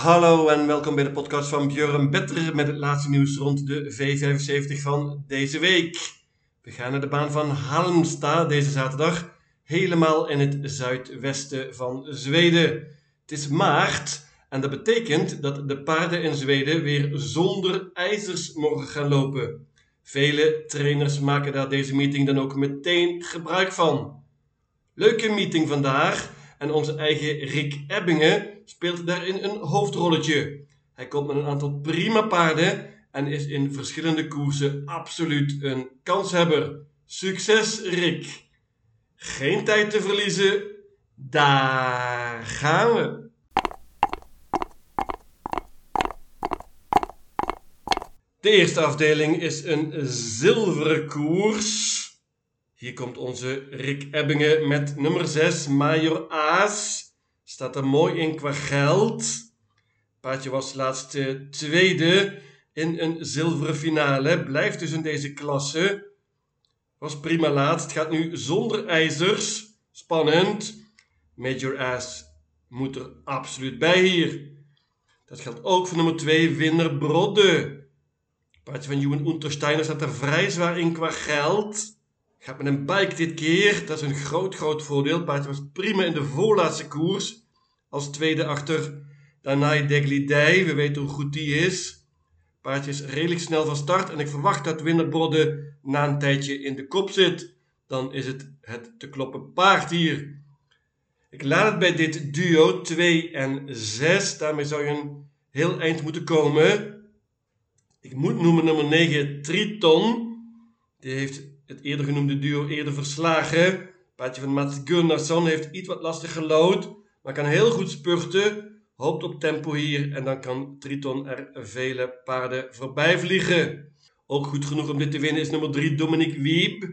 Hallo en welkom bij de podcast van Björn Better met het laatste nieuws rond de V75 van deze week. We gaan naar de baan van Halmstad deze zaterdag, helemaal in het zuidwesten van Zweden. Het is maart en dat betekent dat de paarden in Zweden weer zonder ijzers mogen gaan lopen. Vele trainers maken daar deze meeting dan ook meteen gebruik van. Leuke meeting vandaag en onze eigen Rick Ebbingen speelt daarin een hoofdrolletje. Hij komt met een aantal prima paarden en is in verschillende koersen absoluut een kanshebber. Succes Rick! Geen tijd te verliezen, daar gaan we! De eerste afdeling is een zilveren koers. Hier komt onze Rick Ebbingen met nummer 6, Major Aas. Staat er mooi in qua geld. Paardje was laatst tweede in een zilveren finale. Blijft dus in deze klasse. Was prima laatst. Gaat nu zonder ijzers. Spannend. Major Aas moet er absoluut bij hier. Dat geldt ook voor nummer 2, Winner Brodde. Paardje van Johan Untersteiner staat er vrij zwaar in qua geld. Gaat met een bike dit keer. Dat is een groot, groot voordeel. Paardje was prima in de voorlaatste koers. Als tweede achter Danai Deglidei. We weten hoe goed die is. Paardje is redelijk snel van start. En ik verwacht dat Winnerbrodde na een tijdje in de kop zit. Dan is het het te kloppen paard hier. Ik laat het bij dit duo 2 en 6. Daarmee zou je een heel eind moeten komen. Ik moet noemen nummer 9 Triton. Die heeft het eerder genoemde duo eerder verslagen. Paardje van Mats Gunnarsson heeft iets wat lastig gelood, maar kan heel goed spurten. Hoopt op tempo hier en dan kan Triton er vele paarden voorbij vliegen. Ook goed genoeg om dit te winnen is nummer 3 Dominic Wieb.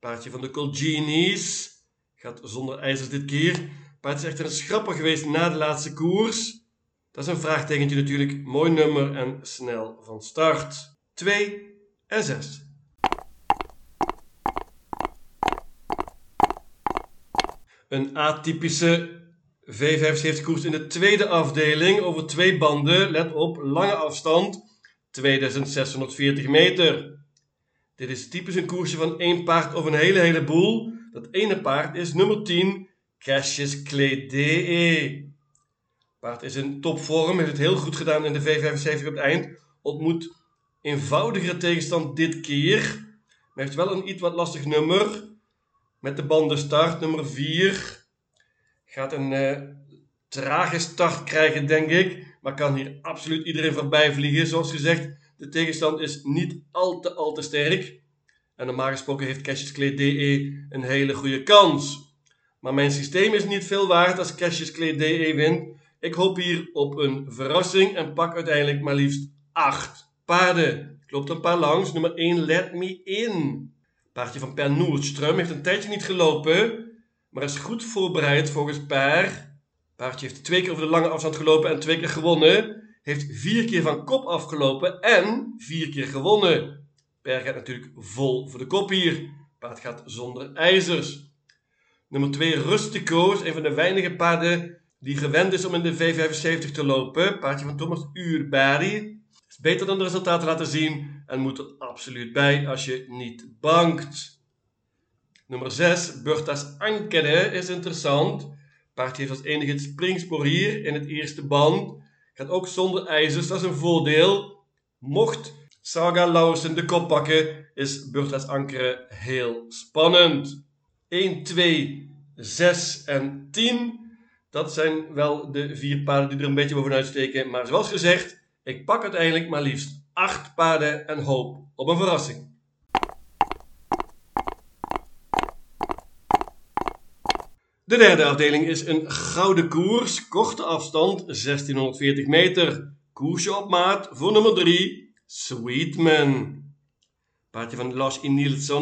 Paardje van de Colginis. Gaat zonder ijzers dit keer. Paardje is echt een schrapper geweest na de laatste koers. Dat is een vraagtekentje natuurlijk. Mooi nummer en snel van start. 2 en 6. Een atypische V75 koers in de tweede afdeling over twee banden. Let op, lange afstand, 2640 meter. Dit is typisch een koersje van één paard of een hele heleboel. Dat ene paard is nummer 10, Cassius Clay. Paard is in topvorm, heeft het heel goed gedaan in de V75 op het eind. Ontmoet eenvoudigere tegenstand dit keer. Maar heeft wel een iets wat lastig nummer met de banden start. Nummer 4 gaat een uh, trage start krijgen, denk ik. Maar kan hier absoluut iedereen voorbij vliegen. Zoals gezegd, de tegenstand is niet al te, al te sterk. En normaal gesproken heeft Clay DE een hele goede kans. Maar mijn systeem is niet veel waard als Clay DE wint. Ik hoop hier op een verrassing en pak uiteindelijk maar liefst 8 paarden. Klopt een paar langs. Nummer 1, Let Me In. Paardje van Per Noordström heeft een tijdje niet gelopen, maar is goed voorbereid volgens Per. Paardje heeft twee keer over de lange afstand gelopen en twee keer gewonnen. Heeft vier keer van kop afgelopen en vier keer gewonnen. Per gaat natuurlijk vol voor de kop hier. Paard gaat zonder ijzers. Nummer 2 Rustico is een van de weinige paarden die gewend is om in de V75 te lopen. Paardje van Thomas Uurbari beter dan de resultaten laten zien en moet er absoluut bij als je niet bankt. Nummer 6, Burtas Ankere is interessant. Paard heeft als enige het springspoor hier in het eerste band. Gaat ook zonder ijzers, dat is een voordeel. Mocht Saga Lausen de kop pakken, is Burtas Ankere heel spannend. 1, 2, 6 en 10. Dat zijn wel de vier paarden die er een beetje bovenuit steken. Maar zoals gezegd, ik pak uiteindelijk maar liefst 8 paarden en hoop op een verrassing. De derde afdeling is een gouden koers, korte afstand 1640 meter. Koersje op maat voor nummer 3, Sweetman. Paardje van Lars E.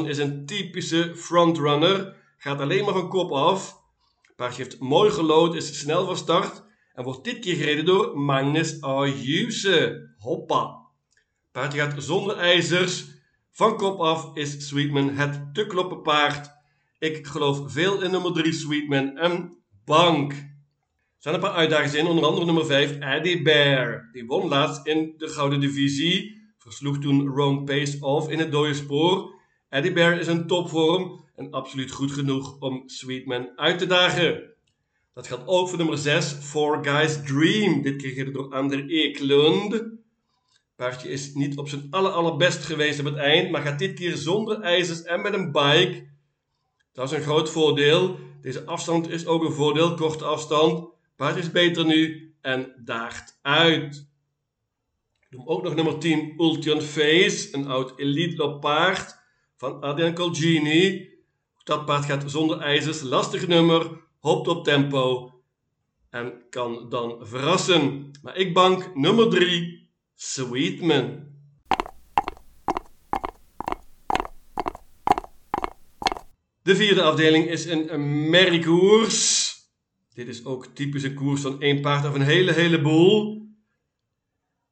Is een typische frontrunner, gaat alleen maar van kop af. Paardje heeft mooi gelood, is snel van start en wordt dit keer gereden door Magnus Ayuse. Hoppa! Paardje gaat zonder ijzers. Van kop af is Sweetman het te kloppen paard. Ik geloof veel in nummer 3 Sweetman en bank. zijn een paar uitdagers in, onder andere nummer 5, Eddie Bear. Die won laatst in de Gouden Divisie, versloeg toen Rome Pace Off in het dode spoor. Eddie Bear is in topvorm en absoluut goed genoeg om Sweetman uit te dagen. Dat geldt ook voor nummer 6, Four Guys Dream. Dit kreeg door Ander Eklund. Paardje is niet op zijn aller, allerbest geweest op het eind, maar gaat dit keer zonder ijzers en met een bike. Dat is een groot voordeel. Deze afstand is ook een voordeel, korte afstand. Paard is beter nu en daagt uit. Ik noem ook nog nummer 10, Ultion Face, een oud elite paard van Adrian Colgini. Dat paard gaat zonder ijzers, lastig nummer, hoopt op tempo en kan dan verrassen. Maar ik bank nummer 3, Sweetman. De vierde afdeling is een merriekoers. Dit is ook typisch een koers van één paard of een hele heleboel.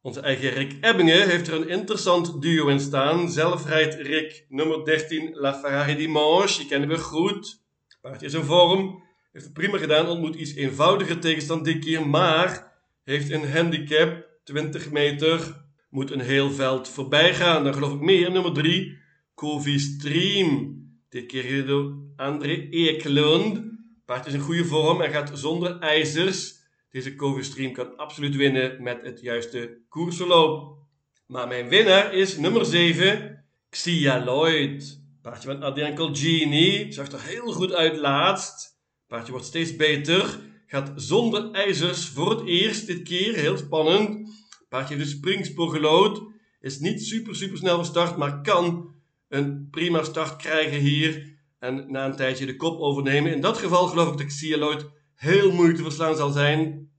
Onze eigen Rick Ebbingen heeft er een interessant duo in staan. Zelf rijdt Rick nummer 13 La Ferrari Dimanche. Die kennen we goed. Paardje is in vorm. Heeft het prima gedaan. Ontmoet iets eenvoudiger tegenstand dit keer. Maar heeft een handicap. 20 meter. Moet een heel veld voorbij gaan. Dan geloof ik meer. Nummer 3. Kovi Stream. Dit keer door André Eklund. Paard is in goede vorm en gaat zonder ijzers. Deze Kovi Stream kan absoluut winnen met het juiste koersverloop. Maar mijn winnaar is nummer 7, Xia Lloyd. Paardje van Adrian Colgini. Zag er heel goed uit laatst. Paardje wordt steeds beter. Gaat zonder ijzers voor het eerst dit keer. Heel spannend. Paardje heeft de springspoor gelood. Is niet super super snel van start, maar kan een prima start krijgen hier. En na een tijdje de kop overnemen. In dat geval geloof ik dat Xia Lloyd heel moeilijk te verslaan zal zijn.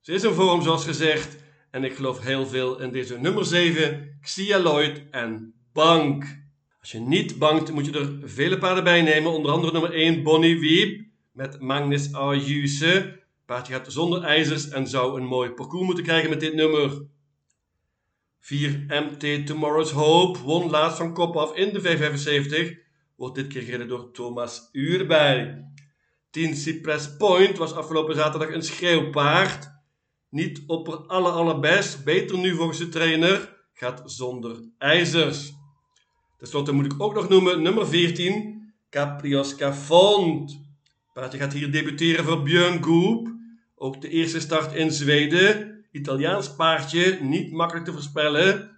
Ze is in vorm zoals gezegd. En ik geloof heel veel in deze nummer 7, Xia Lloyd en Bank. Als je niet bankt, moet je er vele paarden bij nemen. Onder andere nummer 1, Bonnie Wiep met Magnus Ayuse. Paardje gaat zonder ijzers en zou een mooi parcours moeten krijgen met dit nummer. 4 MT Tomorrow's Hope won laatst van kop af in de 575. Wordt dit keer gereden door Thomas Uurbij. 10 Cypress Point was afgelopen zaterdag een schreeuwpaard. Niet op het aller allerbest, beter nu volgens de trainer. Gaat zonder ijzers. Ten slotte moet ik ook nog noemen nummer 14, Caprios Cafond. Paardje gaat hier debuteren voor Björn Goop. Ook de eerste start in Zweden. Italiaans paardje, niet makkelijk te voorspellen.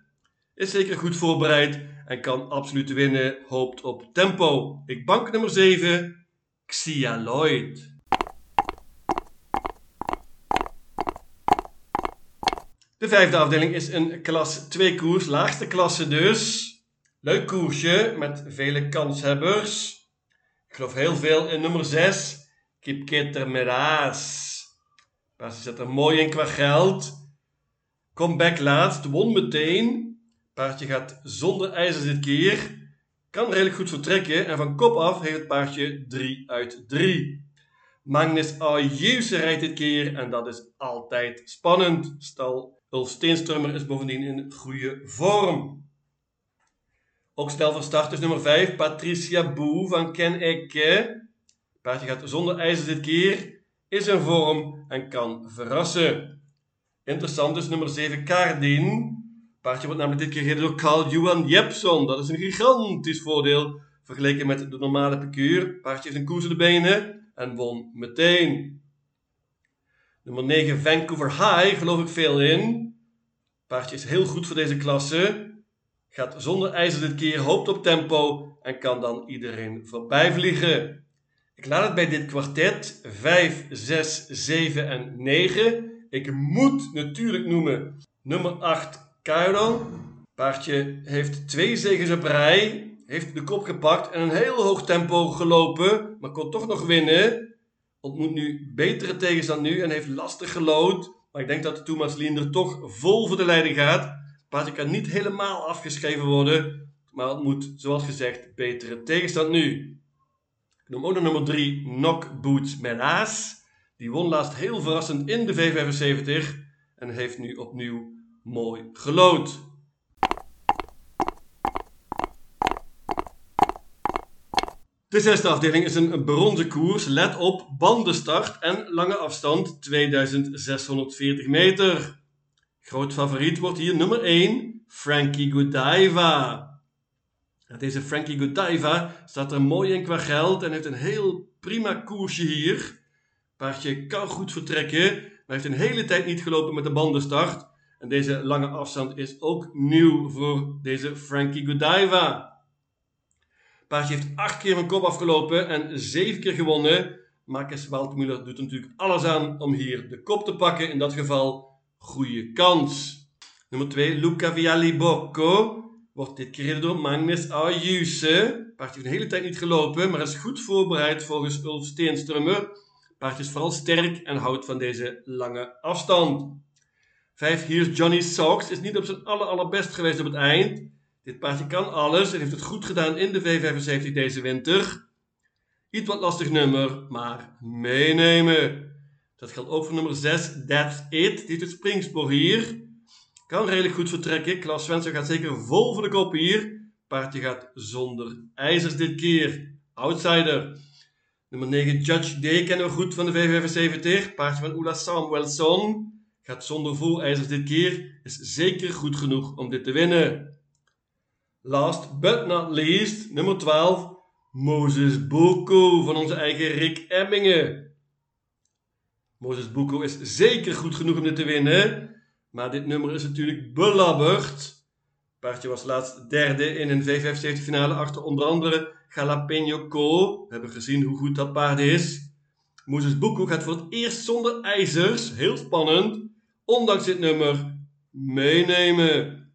Is zeker goed voorbereid en kan absoluut winnen. Hoopt op tempo. Ik bank nummer 7, Xia Lloyd. De vijfde afdeling is een klas 2 koers, laagste klasse dus. Leuk koersje met vele kanshebbers. Ik geloof heel veel in nummer 6, Kipketer Meras. Paardje zit er mooi in qua geld. Comeback laatst, won meteen. Paardje gaat zonder ijzers dit keer. Kan redelijk goed vertrekken en van kop af heeft het paardje 3 uit 3. Magnus Ayuse rijdt dit keer en dat is altijd spannend. Stal Ulf Steenstrummer is bovendien in goede vorm. Ook snel van start is nummer 5, Patricia Boe van Ken Ecke. Paardje gaat zonder ijzers dit keer is in vorm en kan verrassen. Interessant is nummer 7 Cardin. Paardje wordt namelijk dit keer gereden door Carl-Johan Jepson. Dat is een gigantisch voordeel vergeleken met de normale piqueur. Paardje heeft een koers de benen en won meteen. Nummer 9 Vancouver High geloof ik veel in. Paardje is heel goed voor deze klasse. Gaat zonder ijzer dit keer, hoopt op tempo en kan dan iedereen voorbij vliegen. Ik laat het bij dit kwartet 5, 6, 7 en 9. Ik moet natuurlijk noemen nummer 8 Cairo. Paardje heeft twee zegens op rij. Heeft de kop gepakt en een heel hoog tempo gelopen. Maar kon toch nog winnen. Ontmoet nu betere tegenstand nu en heeft lastig gelood. Maar ik denk dat de Thomas Lien er toch vol voor de leiding gaat. Paardje kan niet helemaal afgeschreven worden. Maar ontmoet, zoals gezegd, betere tegenstand nu noem ook nog nummer 3, Knock Boots Menaas. Die won laatst heel verrassend in de V75 en heeft nu opnieuw mooi gelood. De zesde afdeling is een bronzen koers. Let op, bandenstart en lange afstand 2640 meter. Groot favoriet wordt hier nummer 1, Frankie Godiva. Deze Frankie Godiva staat er mooi in qua geld en heeft een heel prima koersje hier. Paardje kan goed vertrekken, maar heeft een hele tijd niet gelopen met de bandenstart. En deze lange afstand is ook nieuw voor deze Frankie Godiva. Paardje heeft acht keer van kop afgelopen en zeven keer gewonnen. Marcus Waldmüller doet natuurlijk alles aan om hier de kop te pakken. In dat geval goede kans. Nummer 2, Luca Vialli Bocco. Wordt dit keer door Magnus Ayuse. Paardje heeft een hele tijd niet gelopen, maar is goed voorbereid volgens Ulf Steenstrummer. Paardje is vooral sterk en houdt van deze lange afstand. 5, hier is Johnny Sox. Is niet op zijn aller, allerbest geweest op het eind. Dit paardje kan alles en heeft het goed gedaan in de V75 deze winter. Iets wat lastig nummer, maar meenemen. Dat geldt ook voor nummer 6, That's It. Die het springspoor hier. Kan redelijk goed vertrekken. Klaas Svensson gaat zeker vol voor de kop hier. Paardje gaat zonder ijzers dit keer. Outsider. Nummer 9, Judge Day kennen we goed van de V75. Paardje van Ola Samuelson. Gaat zonder vol ijzers dit keer. Is zeker goed genoeg om dit te winnen. Last but not least, nummer 12, Moses Boko van onze eigen Rick Emmingen. Moses Boko is zeker goed genoeg om dit te winnen, maar dit nummer is natuurlijk belabberd. Paardje was laatst derde in een V75 finale achter onder andere Jalapeno Co. We hebben gezien hoe goed dat paard is. Moses Boko gaat voor het eerst zonder ijzers, heel spannend, ondanks dit nummer, meenemen.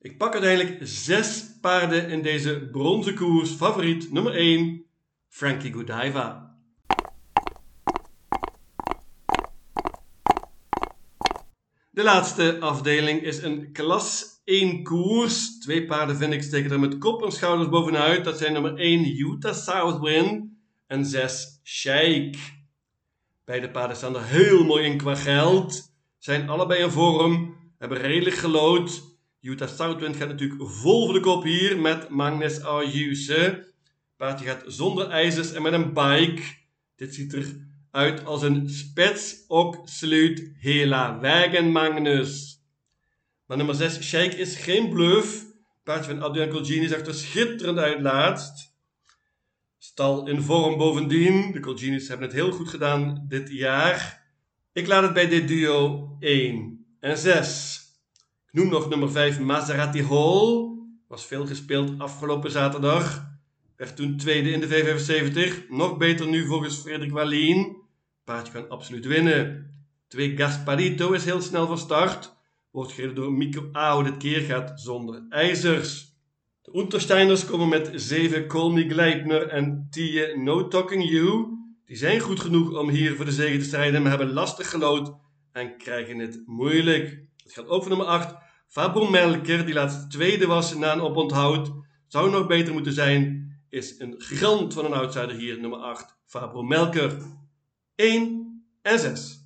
Ik pak uiteindelijk zes paarden in deze bronzen koers. Favoriet nummer 1, Frankie Godiva. De laatste afdeling is een klas 1 koers. Twee paarden vind ik steken er met kop en schouders bovenuit. Dat zijn nummer 1 Utah Southwind en 6 Sheik. Beide paarden staan er heel mooi in qua geld. Zijn allebei in vorm. Hebben redelijk gelood. Utah Southwind gaat natuurlijk vol voor de kop hier met Magnus Ayuse. Paardje gaat zonder ijzers en met een bike. Dit ziet eruit als een spets ook sluit hela wegen Magnus. Maar nummer 6, Sheik is geen bluff. Paardje van Adrian Colgini zag er schitterend uit laatst. Stal in vorm bovendien. De Colginis hebben het heel goed gedaan dit jaar. Ik laat het bij dit duo 1 en 6. Ik noem nog nummer 5 Maserati Hall. Was veel gespeeld afgelopen zaterdag. Werd toen tweede in de V75. Nog beter nu volgens Frederik Wallien. Kan absoluut winnen. 2 Gasparito is heel snel van start. Wordt gereden door Mico Ao. Dit keer gaat zonder ijzers. De Untersteiners komen met 7 Call Me Gleipner en 10 No Talking You. Die zijn goed genoeg om hier voor de zege te strijden, maar hebben lastig gelood en krijgen het moeilijk. Het gaat ook voor nummer 8. Fabro Melker, die laatst tweede was na een oponthoud. Zou nog beter moeten zijn. Is een gigant van een outsider hier, nummer 8. Fabro Melker. 1 en 6.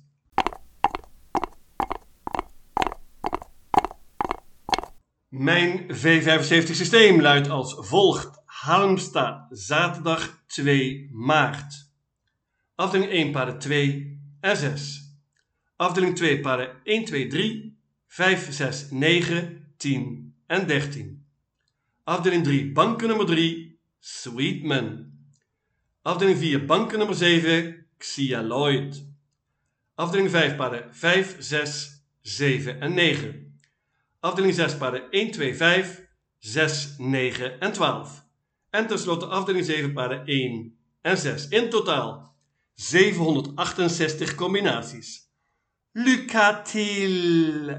Mijn V75 systeem luidt als volgt. Halmstad, zaterdag 2 maart. Afdeling 1 paarden 2 en 6. Afdeling 2 paarden 1, 2, 3, 5, 6, 9, 10 en 13. Afdeling 3, banken nummer 3, Sweetman. Afdeling 4, banken nummer 7, Xia Lloyd. Afdeling 5, paarden 5, 6, 7 en 9. Afdeling 6, paarden 1, 2, 5, 6, 9 en 12. En tenslotte afdeling 7, paarden 1 en 6. In totaal 768 combinaties. Lucatil.